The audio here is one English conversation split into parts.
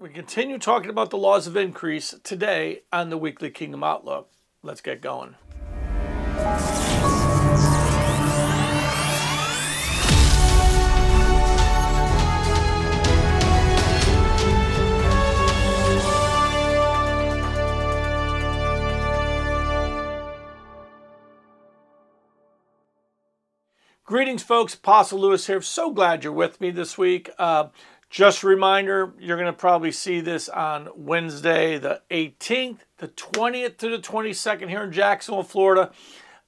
We continue talking about the laws of increase today on the weekly Kingdom Outlook. Let's get going. Greetings, folks. Apostle Lewis here. So glad you're with me this week. Uh, just a reminder, you're going to probably see this on Wednesday, the 18th, the 20th to the 22nd here in Jacksonville, Florida.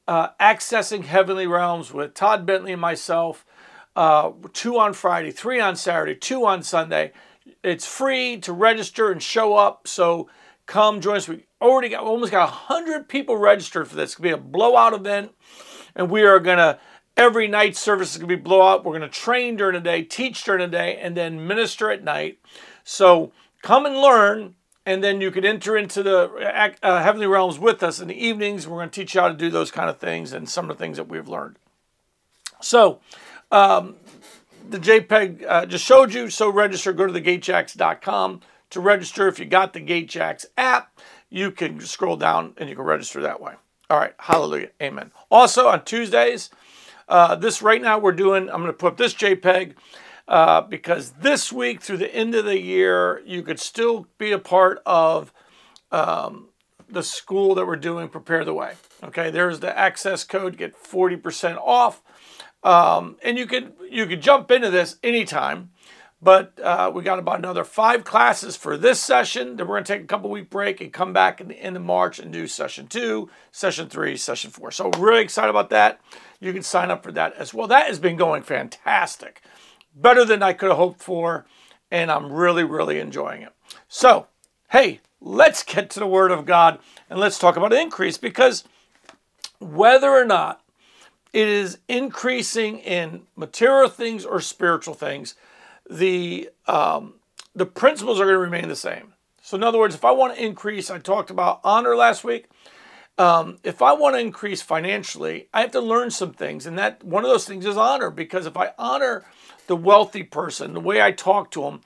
Uh, accessing Heavenly Realms with Todd Bentley and myself. Uh, two on Friday, three on Saturday, two on Sunday. It's free to register and show up. So come join us. We already got almost got 100 people registered for this. It's going to be a blowout event. And we are going to Every night service is going to be blowout. We're going to train during the day, teach during the day, and then minister at night. So come and learn, and then you can enter into the uh, heavenly realms with us in the evenings. We're going to teach you how to do those kind of things and some of the things that we've learned. So, um, the JPEG uh, just showed you. So register. Go to thegatejacks.com to register. If you got the GateJacks app, you can scroll down and you can register that way. All right. Hallelujah. Amen. Also on Tuesdays. Uh, this right now we're doing, I'm going to put up this JPEG uh, because this week through the end of the year, you could still be a part of um, the school that we're doing, Prepare the Way. Okay, there's the access code, get 40% off. Um, and you could you could jump into this anytime. But uh, we got about another five classes for this session. Then we're going to take a couple week break and come back in the end of March and do session two, session three, session four. So really excited about that. You can sign up for that as well. That has been going fantastic, better than I could have hoped for, and I'm really really enjoying it. So hey, let's get to the Word of God and let's talk about increase because whether or not it is increasing in material things or spiritual things the um, the principles are going to remain the same. So, in other words, if I want to increase, I talked about honor last week. Um, if I want to increase financially, I have to learn some things, and that one of those things is honor. Because if I honor the wealthy person, the way I talk to him,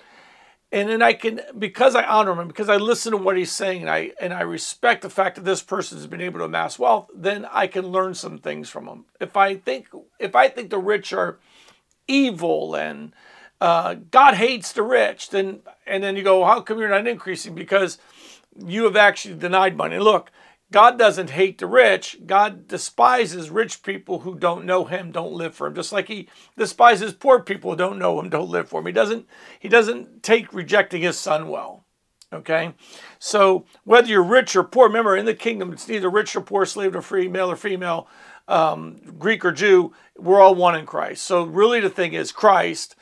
and then I can because I honor him because I listen to what he's saying and I and I respect the fact that this person has been able to amass wealth, then I can learn some things from him. If I think if I think the rich are evil and uh, God hates the rich, then and then you go, how come you're not increasing? Because you have actually denied money. Look, God doesn't hate the rich. God despises rich people who don't know Him, don't live for Him. Just like He despises poor people who don't know Him, don't live for Him. He doesn't. He doesn't take rejecting His Son well. Okay, so whether you're rich or poor, remember in the kingdom, it's neither rich or poor, slave or free, male or female, um, Greek or Jew. We're all one in Christ. So really, the thing is Christ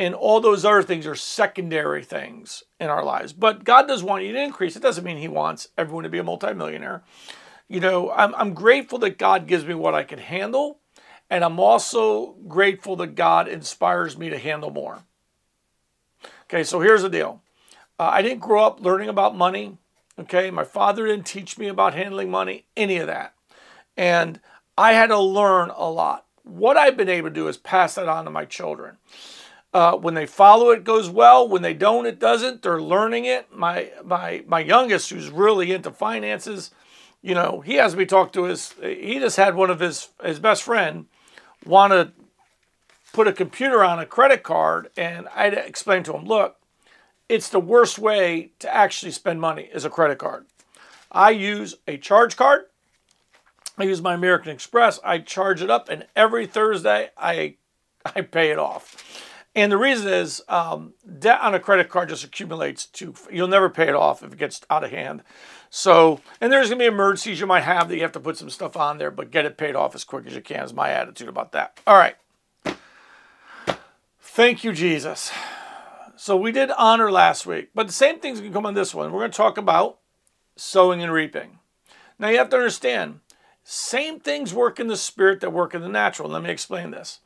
and all those other things are secondary things in our lives. But God does want you to increase. It doesn't mean He wants everyone to be a multimillionaire. You know, I'm, I'm grateful that God gives me what I can handle, and I'm also grateful that God inspires me to handle more. Okay, so here's the deal uh, I didn't grow up learning about money. Okay, my father didn't teach me about handling money, any of that. And I had to learn a lot. What I've been able to do is pass that on to my children. Uh, when they follow it goes well. When they don't, it doesn't. They're learning it. My my my youngest, who's really into finances, you know, he has me talk to his. He just had one of his his best friend want to put a computer on a credit card, and I explained to him, look, it's the worst way to actually spend money is a credit card. I use a charge card. I use my American Express. I charge it up, and every Thursday I I pay it off. And the reason is um, debt on a credit card just accumulates to, you'll never pay it off if it gets out of hand. So, and there's going to be emergencies you might have that you have to put some stuff on there, but get it paid off as quick as you can is my attitude about that. All right. Thank you, Jesus. So we did honor last week, but the same things can come on this one. We're going to talk about sowing and reaping. Now you have to understand, same things work in the spirit that work in the natural. Let me explain this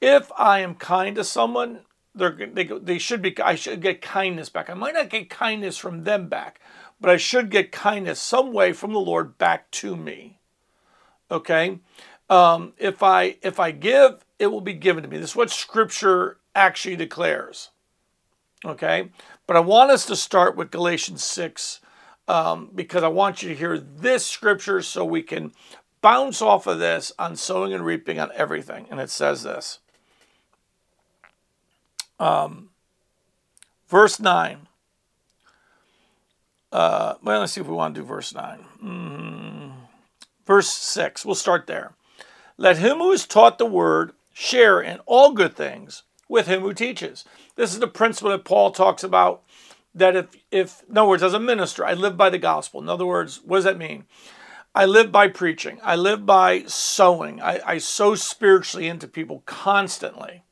if I am kind to someone, they, they should be, I should get kindness back. I might not get kindness from them back, but I should get kindness some way from the Lord back to me. Okay? Um, if I if I give, it will be given to me. This is what Scripture actually declares. Okay, But I want us to start with Galatians 6 um, because I want you to hear this scripture so we can bounce off of this on sowing and reaping on everything. And it says this. Um, verse 9. Uh, well, let's see if we want to do verse 9. Mm, verse 6. We'll start there. Let him who is taught the word share in all good things with him who teaches. This is the principle that Paul talks about that if, if in other words, as a minister, I live by the gospel. In other words, what does that mean? I live by preaching. I live by sowing. I, I sow spiritually into people constantly.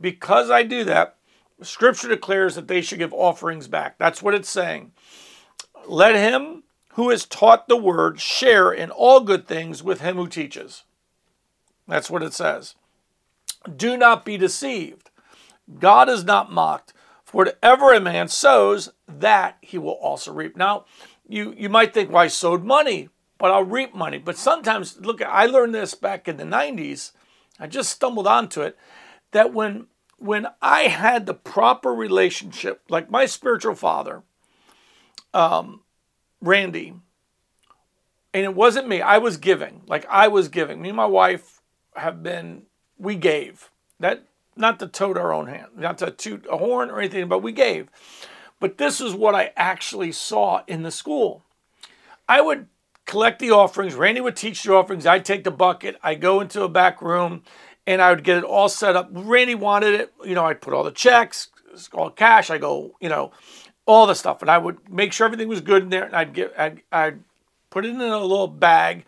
Because I do that, Scripture declares that they should give offerings back. That's what it's saying. Let him who is taught the word share in all good things with him who teaches. That's what it says. Do not be deceived. God is not mocked. For whatever a man sows, that he will also reap. Now, you, you might think, well, I sowed money, but I'll reap money. But sometimes, look, I learned this back in the 90s. I just stumbled onto it that when when I had the proper relationship, like my spiritual father, um, Randy, and it wasn't me, I was giving. Like I was giving. Me and my wife have been, we gave. That not to tote our own hand, not to toot a horn or anything, but we gave. But this is what I actually saw in the school. I would collect the offerings. Randy would teach the offerings. I'd take the bucket. I go into a back room and I would get it all set up. Randy wanted it. You know, I'd put all the checks, all cash. I go, you know, all the stuff. And I would make sure everything was good in there. And I'd get, I'd, I'd put it in a little bag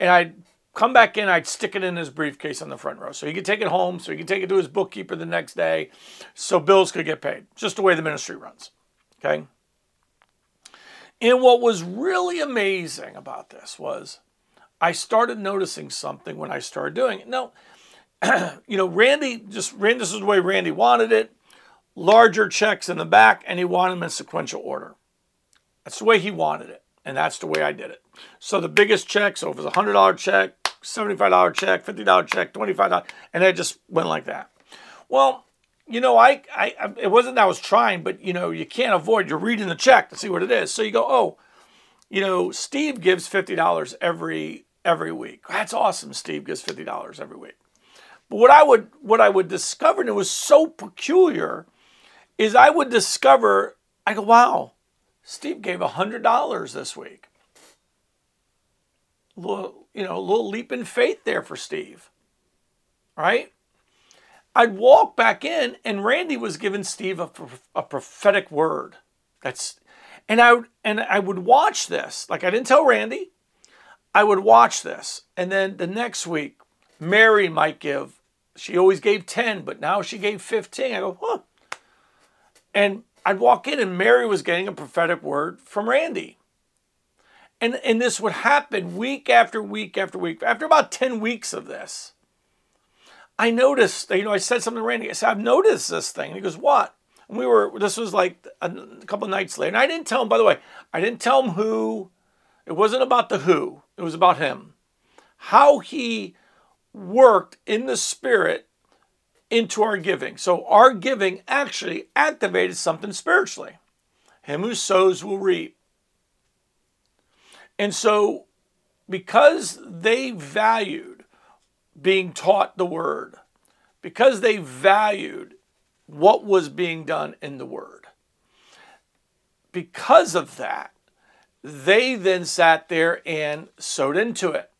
and I'd come back in, I'd stick it in his briefcase on the front row. So he could take it home, so he could take it to his bookkeeper the next day, so bills could get paid. Just the way the ministry runs. Okay? And what was really amazing about this was I started noticing something when I started doing it. Now, you know, Randy just Randy, this is the way Randy wanted it. Larger checks in the back, and he wanted them in sequential order. That's the way he wanted it, and that's the way I did it. So the biggest check, so if it was a hundred dollar check, $75 check, $50 check, $25, and it just went like that. Well, you know, I, I, it wasn't that I was trying, but you know, you can't avoid, you're reading the check to see what it is. So you go, oh, you know, Steve gives $50 every, every week. That's awesome. Steve gives $50 every week. But what I would, what I would discover, and it was so peculiar, is I would discover, I go, wow, Steve gave $100 this week. A little, you know, a little leap in faith there for Steve. Right? I'd walk back in, and Randy was giving Steve a, a prophetic word. That's, and I and I would watch this. Like I didn't tell Randy. I would watch this, and then the next week, Mary might give. She always gave ten, but now she gave fifteen. I go, huh. And I'd walk in, and Mary was getting a prophetic word from Randy. And, and this would happen week after week after week. After about 10 weeks of this, I noticed, you know, I said something to Randy. I said, I've noticed this thing. And he goes, What? And we were, this was like a, a couple nights later. And I didn't tell him, by the way, I didn't tell him who. It wasn't about the who, it was about him. How he worked in the spirit into our giving. So our giving actually activated something spiritually. Him who sows will reap. And so, because they valued being taught the word, because they valued what was being done in the word, because of that, they then sat there and sowed into it.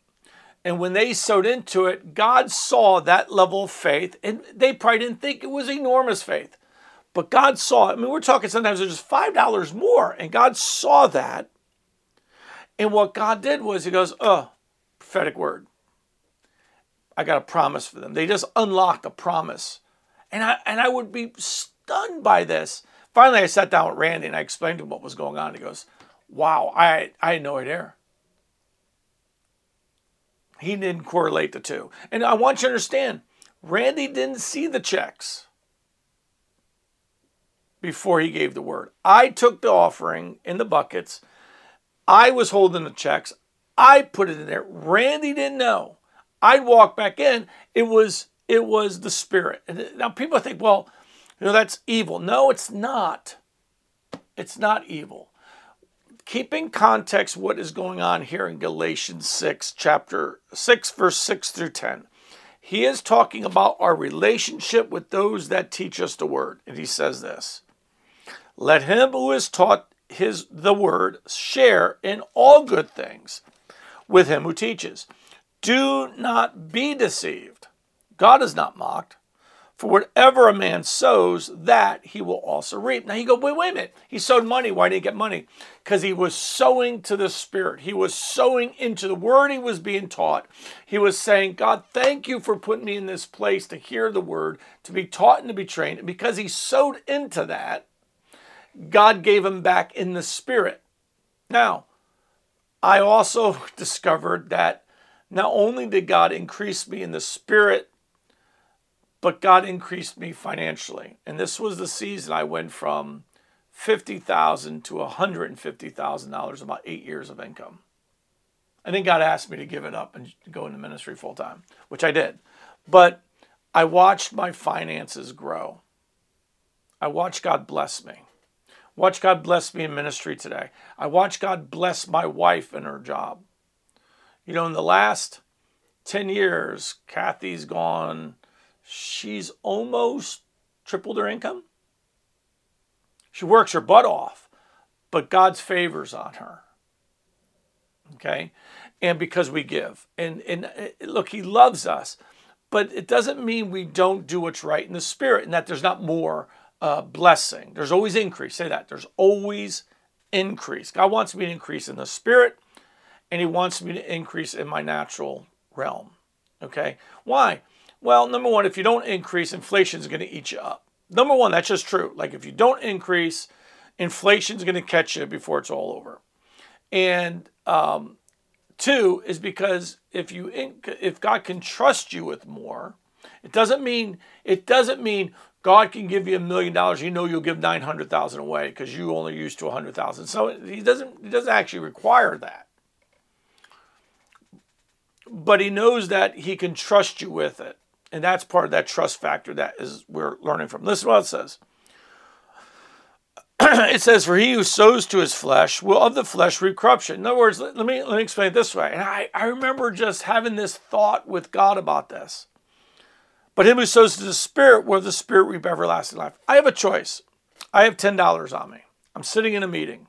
And when they sowed into it, God saw that level of faith, and they probably didn't think it was enormous faith. But God saw it. I mean, we're talking sometimes it's just $5 more, and God saw that and what God did was He goes, oh, prophetic word. I got a promise for them. They just unlocked a promise. And I and I would be stunned by this. Finally, I sat down with Randy and I explained to him what was going on. He goes, Wow, I, I had no idea. He didn't correlate the two. And I want you to understand, Randy didn't see the checks before he gave the word. I took the offering in the buckets I was holding the checks. I put it in there. Randy didn't know. I'd walk back in. It was it was the spirit. And now people think, well, you know, that's evil. No, it's not. It's not evil. Keep in context what is going on here in Galatians 6, chapter 6, verse 6 through 10. He is talking about our relationship with those that teach us the word. And he says this Let him who is taught his the word share in all good things with him who teaches. Do not be deceived. God is not mocked. For whatever a man sows, that he will also reap. Now you go, wait, wait a minute. He sowed money. Why did he get money? Because he was sowing to the Spirit. He was sowing into the word he was being taught. He was saying, God, thank you for putting me in this place to hear the word, to be taught and to be trained. And because he sowed into that, God gave him back in the Spirit. Now, I also discovered that not only did God increase me in the Spirit, but God increased me financially. And this was the season I went from 50,000 to $150,000 about eight years of income. And then God asked me to give it up and go into ministry full time, which I did. But I watched my finances grow. I watched God bless me. Watch God bless me in ministry today. I watch God bless my wife in her job. You know, in the last 10 years, Kathy's gone she's almost tripled her income. She works her butt off, but God's favors on her. Okay? And because we give. And, and uh, look, He loves us, but it doesn't mean we don't do what's right in the Spirit and that there's not more uh, blessing. There's always increase. Say that. There's always increase. God wants me to increase in the Spirit, and He wants me to increase in my natural realm. Okay? Why? Well, number one, if you don't increase, inflation is going to eat you up. Number one, that's just true. Like if you don't increase, inflation is going to catch you before it's all over. And um, two is because if you if God can trust you with more, it doesn't mean it doesn't mean God can give you a million dollars. You know you'll give nine hundred thousand away because you only used to a hundred thousand. So he doesn't he doesn't actually require that. But he knows that he can trust you with it. And that's part of that trust factor that is we're learning from. Listen what it says. it says, For he who sows to his flesh will of the flesh reap corruption. In other words, let, let, me let me explain it this way. And I, I remember just having this thought with God about this. But him who sows to the spirit will the spirit reap everlasting life. I have a choice. I have ten dollars on me. I'm sitting in a meeting.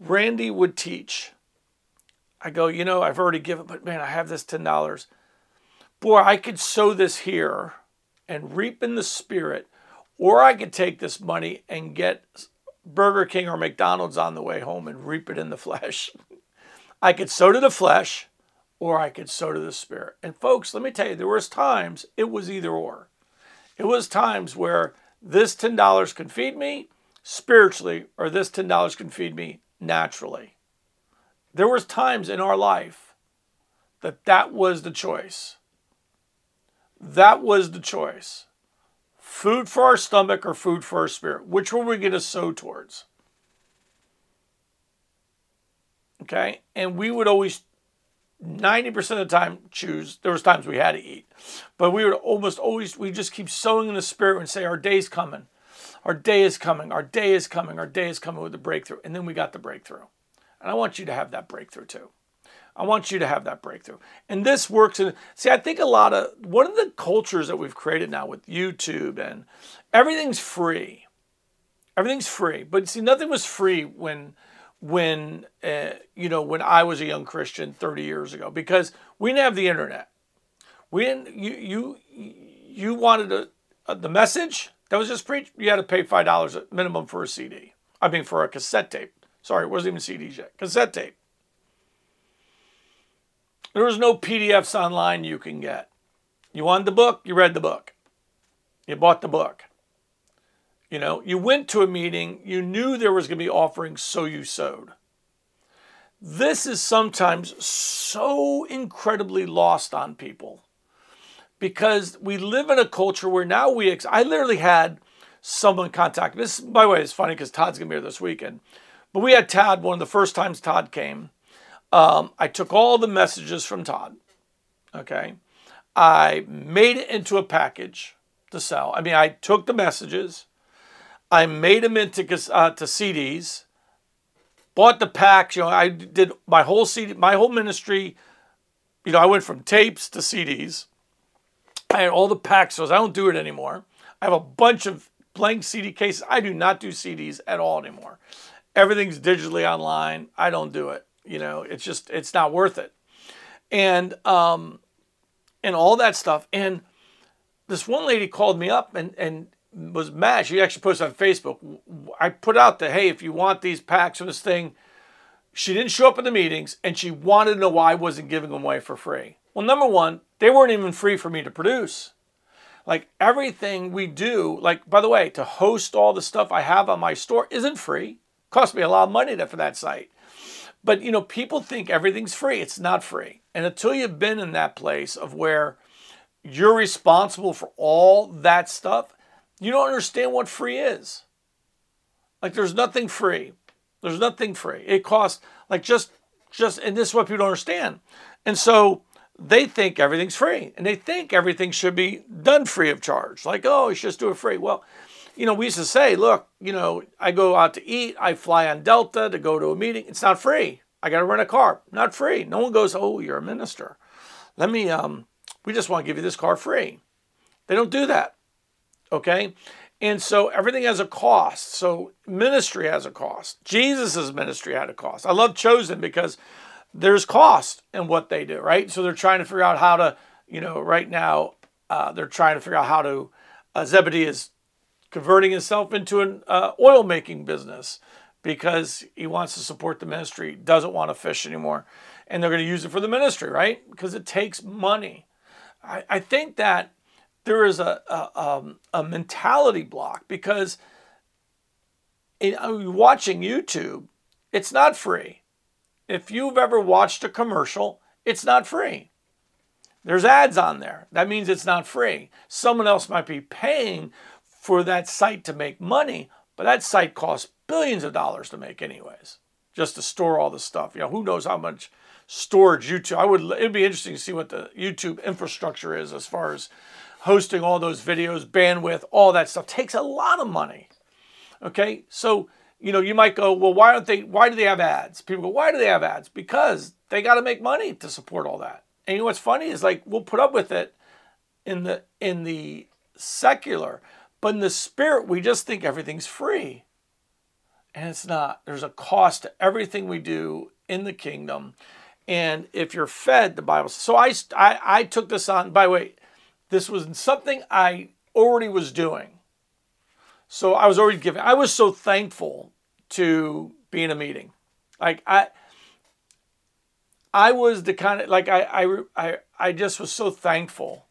Randy would teach. I go, you know, I've already given, but man, I have this ten dollars boy, I could sow this here and reap in the spirit, or I could take this money and get Burger King or McDonald's on the way home and reap it in the flesh. I could sow to the flesh, or I could sow to the spirit. And folks, let me tell you, there was times it was either or. It was times where this $10 can feed me spiritually, or this $10 can feed me naturally. There was times in our life that that was the choice. That was the choice. Food for our stomach or food for our spirit. Which were we going to sow towards? Okay? And we would always 90% of the time choose there was times we had to eat but we would almost always we just keep sowing in the spirit and say our day's coming our day is coming our day is coming our day is coming with the breakthrough and then we got the breakthrough and i want you to have that breakthrough too I want you to have that breakthrough. And this works And see, I think a lot of one of the cultures that we've created now with YouTube and everything's free. Everything's free. But see, nothing was free when when uh, you know when I was a young Christian 30 years ago because we didn't have the internet. We didn't you you you wanted a, a the message that was just preached. You had to pay five dollars minimum for a CD. I mean for a cassette tape. Sorry, it wasn't even CDs yet. Cassette tape. There was no PDFs online you can get. You wanted the book, you read the book. You bought the book. You know, you went to a meeting, you knew there was going to be offerings, so you sowed. This is sometimes so incredibly lost on people because we live in a culture where now we, ex- I literally had someone contact me. This, by the way, it's funny because Todd's going to be here this weekend. But we had Todd, one of the first times Todd came. Um, I took all the messages from Todd. Okay. I made it into a package to sell. I mean, I took the messages. I made them into uh, to CDs, bought the packs. You know, I did my whole CD, my whole ministry. You know, I went from tapes to CDs. I had all the packs, so I don't do it anymore. I have a bunch of blank CD cases. I do not do CDs at all anymore. Everything's digitally online. I don't do it. You know, it's just it's not worth it. And um, and all that stuff. And this one lady called me up and and was mad. She actually posted on Facebook. I put out the hey, if you want these packs of this thing, she didn't show up at the meetings and she wanted to know why I wasn't giving them away for free. Well, number one, they weren't even free for me to produce. Like everything we do, like by the way, to host all the stuff I have on my store isn't free. Cost me a lot of money for that site. But you know, people think everything's free. It's not free. And until you've been in that place of where you're responsible for all that stuff, you don't understand what free is. Like there's nothing free. There's nothing free. It costs like just just and this is what people don't understand. And so they think everything's free and they think everything should be done free of charge. Like, oh, you should just do it free. Well, you know, we used to say, look, you know, I go out to eat, I fly on Delta to go to a meeting. It's not free. I got to rent a car. Not free. No one goes, oh, you're a minister. Let me, um, we just want to give you this car free. They don't do that. Okay. And so everything has a cost. So ministry has a cost. Jesus' ministry had a cost. I love Chosen because there's cost in what they do, right? So they're trying to figure out how to, you know, right now, uh, they're trying to figure out how to, uh, Zebedee is converting himself into an uh, oil making business because he wants to support the ministry, doesn't want to fish anymore. And they're going to use it for the ministry, right? Because it takes money. I, I think that there is a, a, um, a mentality block because in, watching YouTube, it's not free. If you've ever watched a commercial, it's not free. There's ads on there. That means it's not free. Someone else might be paying for that site to make money, but that site costs billions of dollars to make anyways, just to store all the stuff. You know, who knows how much storage YouTube. I would it'd be interesting to see what the YouTube infrastructure is as far as hosting all those videos, bandwidth, all that stuff takes a lot of money. Okay? So, you know, you might go, "Well, why don't they why do they have ads?" People go, "Why do they have ads?" Because they got to make money to support all that. And you know what's funny is like we'll put up with it in the in the secular, but in the spirit we just think everything's free. And it's not. There's a cost to everything we do in the kingdom. And if you're fed, the Bible. So I, I, I took this on. By the way, this was something I already was doing. So I was already giving. I was so thankful to be in a meeting. Like I, I was the kind of like I I I, I just was so thankful.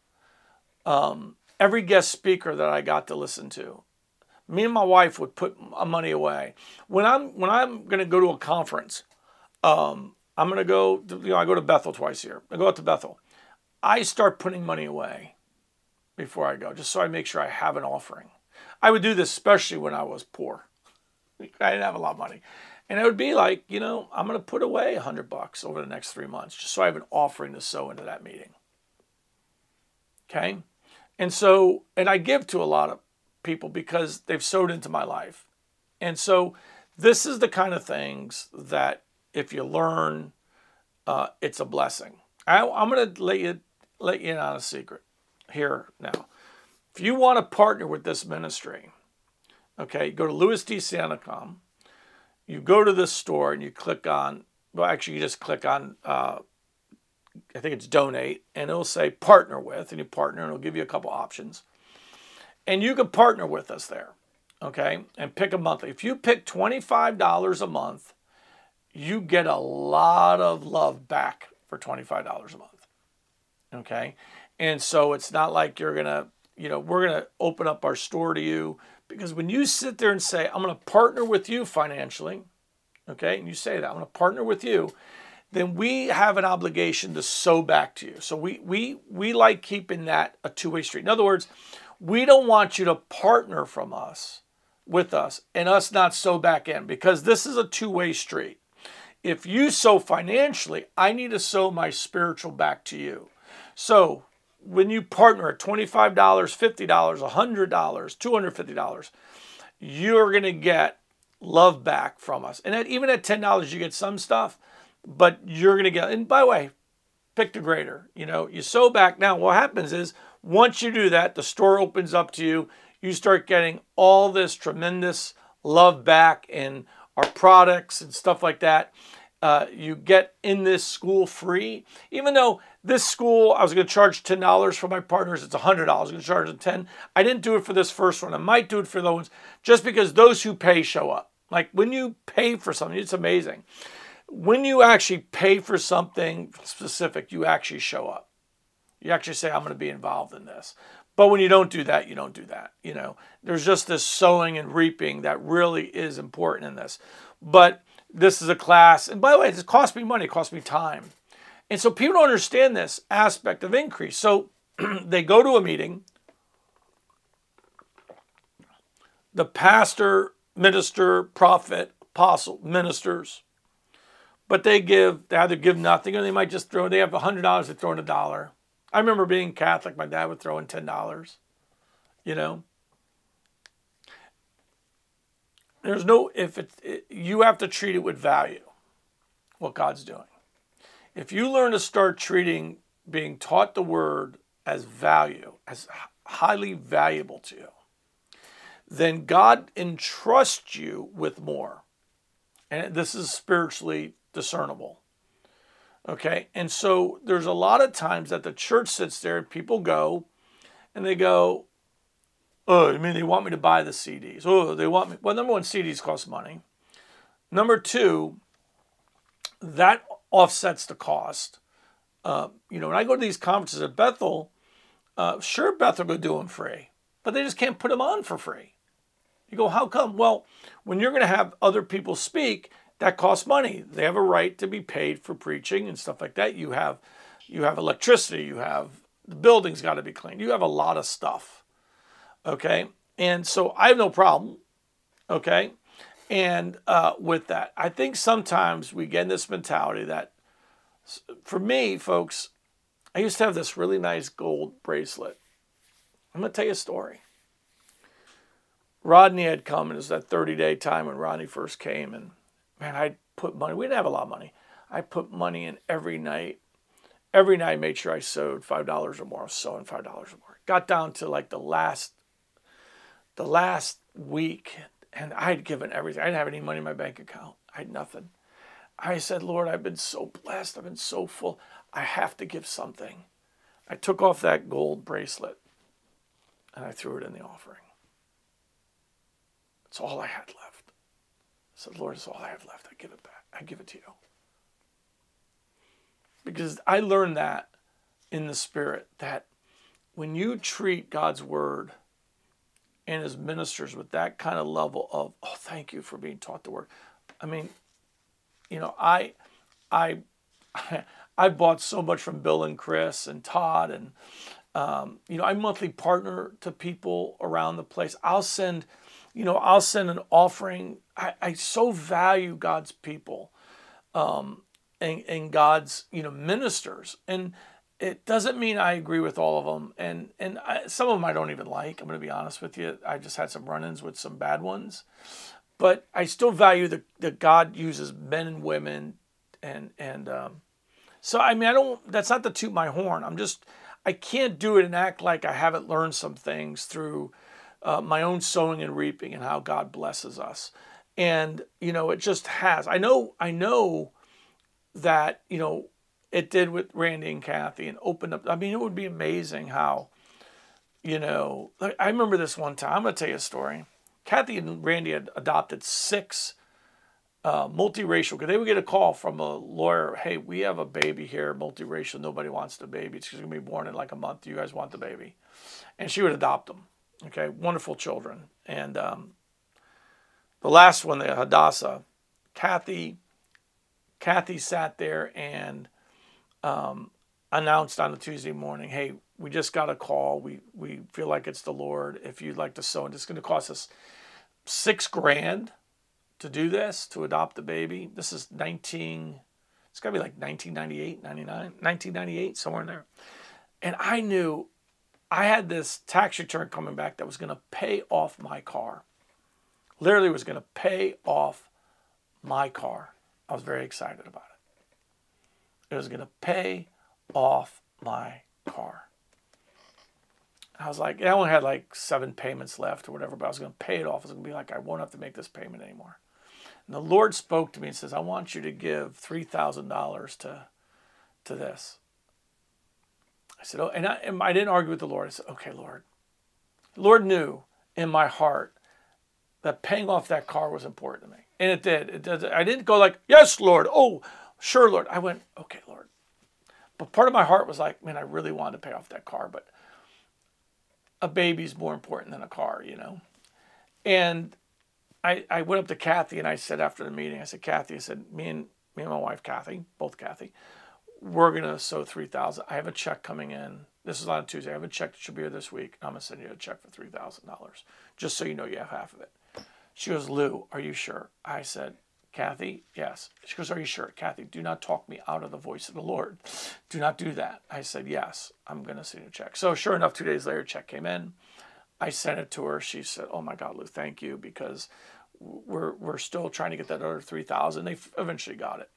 Um, every guest speaker that I got to listen to, me and my wife would put money away. When I'm when I'm going to go to a conference, um, I'm going to go. You know, I go to Bethel twice a year. I go out to Bethel. I start putting money away before I go, just so I make sure I have an offering. I would do this especially when I was poor. I didn't have a lot of money. And it would be like, you know, I'm going to put away a hundred bucks over the next three months, just so I have an offering to sow into that meeting. Okay. And so, and I give to a lot of people because they've sowed into my life. And so this is the kind of things that if you learn, uh, it's a blessing. I, am going to let you let you in on a secret here now. If you want to partner with this ministry, okay, go to lewisdsanticom. You go to this store and you click on. Well, actually, you just click on. Uh, I think it's donate, and it'll say partner with, and you partner, and it'll give you a couple options. And you can partner with us there, okay, and pick a monthly. If you pick $25 a month, you get a lot of love back for $25 a month, okay? And so it's not like you're to, you know, we're to open up our store to you because when you sit there and say, I'm to partner with you financially, okay, and you say that, I'm to partner with you, then we have an obligation to sow back to you. So we we we like keeping that a two-way street. In other words, we don't want you to partner from us with us and us not sow back in because this is a two-way street. If you sow financially, I need to sow my spiritual back to you. So when you partner at $25, $50, $100, $250, you're going to get love back from us. And at, even at $10, you get some stuff, but you're going to get, and by the way, pick the grader. You know, you sow back now. What happens is once you do that, the store opens up to you. You start getting all this tremendous love back in our products and stuff like that. Uh, you get in this school free, even though this school I was going to charge ten dollars for my partners. It's hundred dollars. I'm going to charge them ten. I didn't do it for this first one. I might do it for those ones just because those who pay show up. Like when you pay for something, it's amazing. When you actually pay for something specific, you actually show up. You actually say, I'm going to be involved in this. But when you don't do that, you don't do that. You know, there's just this sowing and reaping that really is important in this. But this is a class, and by the way, it cost me money, it cost me time. And so people don't understand this aspect of increase. So they go to a meeting, the pastor, minister, prophet, apostle, ministers, but they give, they either give nothing or they might just throw, they have $100, they throw in a dollar. I remember being Catholic, my dad would throw in $10, you know. There's no, if it, it, you have to treat it with value, what God's doing. If you learn to start treating being taught the word as value, as highly valuable to you, then God entrusts you with more. And this is spiritually discernible. Okay. And so there's a lot of times that the church sits there people go and they go, Oh, I mean, they want me to buy the CDs. Oh, they want me. Well, number one, CDs cost money. Number two, that offsets the cost. Uh, you know, when I go to these conferences at Bethel, uh, sure, Bethel will do them free, but they just can't put them on for free. You go, how come? Well, when you're going to have other people speak, that costs money. They have a right to be paid for preaching and stuff like that. You have you have electricity, you have the building's got to be cleaned. You have a lot of stuff. Okay? And so I have no problem. Okay? And uh, with that, I think sometimes we get in this mentality that for me, folks, I used to have this really nice gold bracelet. I'm going to tell you a story. Rodney had come, and it was that 30 day time when Rodney first came, and man, I put money. We didn't have a lot of money. I put money in every night. Every night, I made sure I sowed five dollars or more. I was sowing five dollars or more. Got down to like the last, the last week, and I had given everything. I didn't have any money in my bank account. I had nothing. I said, Lord, I've been so blessed. I've been so full. I have to give something. I took off that gold bracelet and I threw it in the offering. It's all I had left said, Lord, it's all I have left. I give it back. I give it to you. Because I learned that in the Spirit that when you treat God's word and his ministers with that kind of level of, oh, thank you for being taught the word. I mean, you know, I, I, I bought so much from Bill and Chris and Todd and, um, you know, I monthly partner to people around the place. I'll send you know, I'll send an offering. I, I so value God's people um, and, and God's, you know, ministers. And it doesn't mean I agree with all of them. And, and I, some of them I don't even like. I'm going to be honest with you. I just had some run ins with some bad ones. But I still value that, that God uses men and women. And, and um, so, I mean, I don't, that's not to toot my horn. I'm just, I can't do it and act like I haven't learned some things through uh, my own sowing and reaping and how God blesses us. And you know, it just has. I know. I know that you know it did with Randy and Kathy and opened up. I mean, it would be amazing how, you know, I remember this one time. I'm going to tell you a story. Kathy and Randy had adopted six uh, multiracial because they would get a call from a lawyer. Hey, we have a baby here, multiracial. Nobody wants the baby. It's going to be born in like a month. Do you guys want the baby? And she would adopt them. Okay, wonderful children. And um, the last one, the Hadassah, Kathy, Kathy sat there and um, announced on a Tuesday morning, "Hey, we just got a call. We we feel like it's the Lord. If you'd like to sow, and it's going to cost us six grand to do this to adopt the baby. This is 19. It's got to be like 1998, 99, 1998, somewhere in there. And I knew I had this tax return coming back that was going to pay off my car. literally was going to pay off my car. I was very excited about it. It was going to pay off my car. I was like, I only had like seven payments left or whatever, but I was going to pay it off. I was going to be like, I won't have to make this payment anymore. And the Lord spoke to me and says, I want you to give $3,000 to, to this. I said, oh, and I, and I didn't argue with the Lord. I said, okay, Lord. Lord knew in my heart that paying off that car was important to me. And it did. It did. I didn't go like, yes, Lord. Oh, sure, Lord. I went, okay, Lord. But part of my heart was like, man, I really wanted to pay off that car, but a baby's more important than a car, you know? And I, I went up to Kathy and I said after the meeting, I said, Kathy, I said, me and me and my wife, Kathy, both Kathy, we're gonna sow three thousand. I have a check coming in. This is on Tuesday. I have a check that should be here this week. I'm gonna send you a check for three thousand dollars, just so you know you have half of it. She goes, Lou, are you sure? I said, Kathy, yes. She goes, Are you sure? Kathy, do not talk me out of the voice of the Lord. Do not do that. I said, Yes, I'm going to send you a check. So, sure enough, two days later, check came in. I sent it to her. She said, Oh my God, Lou, thank you because we're, we're still trying to get that other 3000 They eventually got it.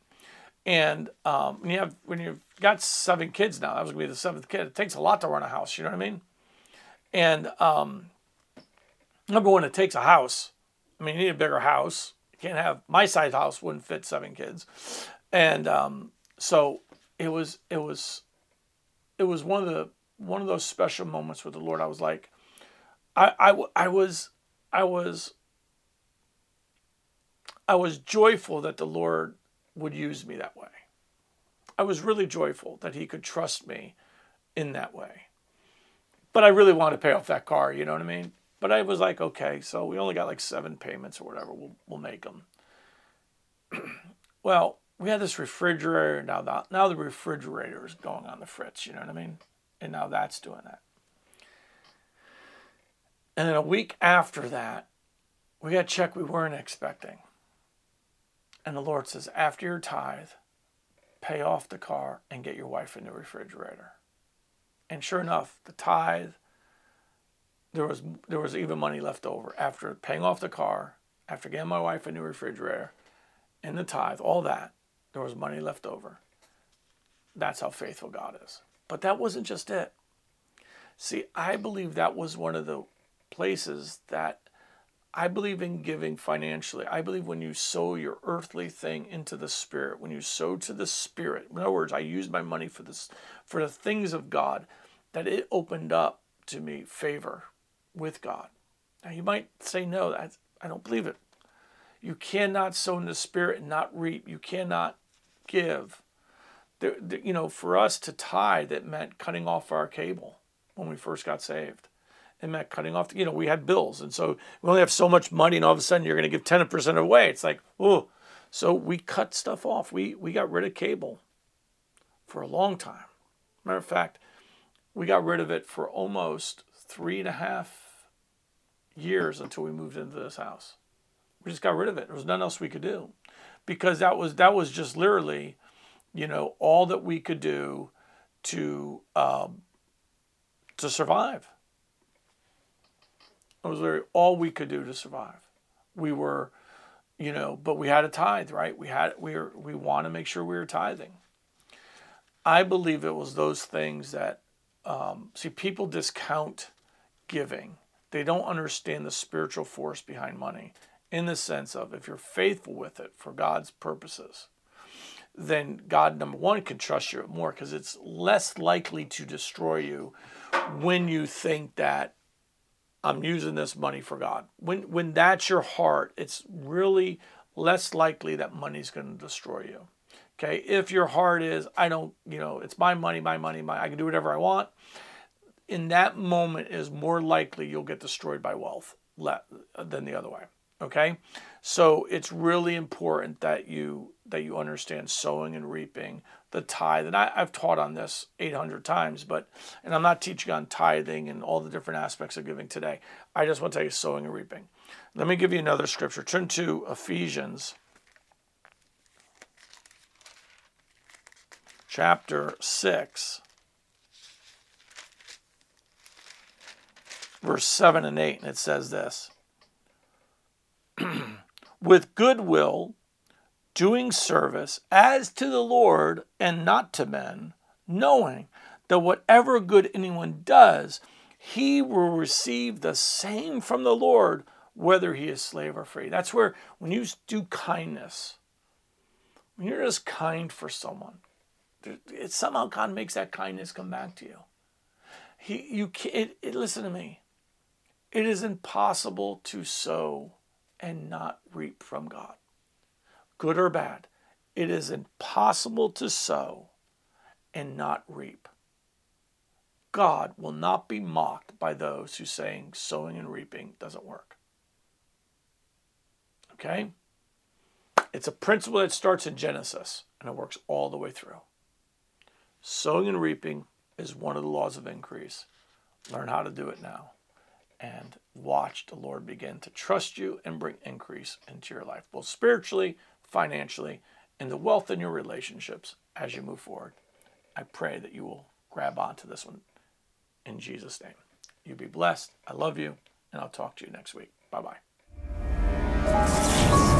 And um, when you have when you've got seven kids now, that was gonna be the seventh kid. It takes a lot to run a house. You know what I mean? And um, number one, it takes a house. I mean, you need a bigger house. You can't have my size house wouldn't fit seven kids, and um, so it was it was it was one of the one of those special moments with the Lord. I was like, I I, I was I was I was joyful that the Lord would use me that way. I was really joyful that He could trust me in that way. But I really wanted to pay off that car, you know what I mean? But I was like, okay, so we only got like seven payments or whatever. We'll, we'll make them. well, we had this refrigerator. Now, the, now the refrigerator is going on the fritz, you know what I mean? And now that's doing that. And then a week after that, we got a check we weren't expecting. And the Lord says, after your tithe, pay off the car and get your wife a new refrigerator. And sure enough, the tithe, there was there was even money left over after paying off the car, after getting my wife a new refrigerator, and the tithe, all that, there was money left over. That's how faithful God is. But that wasn't just it. See, I believe that was one of the places that I believe in giving financially. I believe when you sow your earthly thing into the spirit, when you sow to the spirit, in other words, I use my money for this for the things of God, that it opened up to me favor with God. Now you might say no, that's, I don't believe it. You cannot sow in the spirit and not reap. You cannot give. There, you know, for us to tithe, it meant cutting off our cable when we first got saved it meant cutting off, you know, we had bills. And so we only have so much money and all of a sudden you're going to give 10% away. It's like, oh, so we cut stuff off. We, we got rid of cable for a long time. Matter of fact, we got rid of it for almost three and a half years until we moved into this house. We just got rid of it. There was nothing else we could do because that was that was just literally, you know, all that we could do to um, to survive. It was literally all we could do to survive. We were, you know, but we had a tithe, right? We had we were we want to make sure we were tithing. I believe it was those things that um, see people discount giving. They don't understand the spiritual force behind money in the sense of if you're faithful with it for God's purposes, then God, number one, can trust you more because it's less likely to destroy you when you think that I'm using this money for God. When when that's your heart, it's really less likely that money's going to destroy you. Okay? If your heart is I don't, you know, it's my money, my money, my I can do whatever I want. In that moment is more likely you'll get destroyed by wealth than the other way. Okay? So it's really important that you that you understand sowing and reaping the tithe. And I, have taught on this 800 times, but, and I'm not teaching on tithing and all the different aspects of giving today. I just want to tell you sowing and reaping. Let me give you another scripture. Turn to Ephesians chapter 6, verse 7 and 8, and it says this. with goodwill, doing service as to the Lord and not to men, knowing that whatever good anyone does, he will receive the same from the Lord, whether he is slave or free. That's where, when you do kindness, when you're just kind for someone, it, somehow God makes that kindness come back to you. He, you it, it, listen to me. It is impossible to sow and not reap from God, good or bad. It is impossible to sow and not reap. God will not be mocked by those who saying sowing and reaping doesn't work. Okay? It's a principle that starts in Genesis and it works all the way through. Sowing and reaping is one of the laws of increase. Learn how to do it now and watch the Lord begin to trust you and bring increase into your life, both spiritually, financially, and the wealth in your relationships as you move forward. I pray that you will grab onto this one in Jesus' name. You be blessed. I love you, and I'll talk to you next week. Bye bye.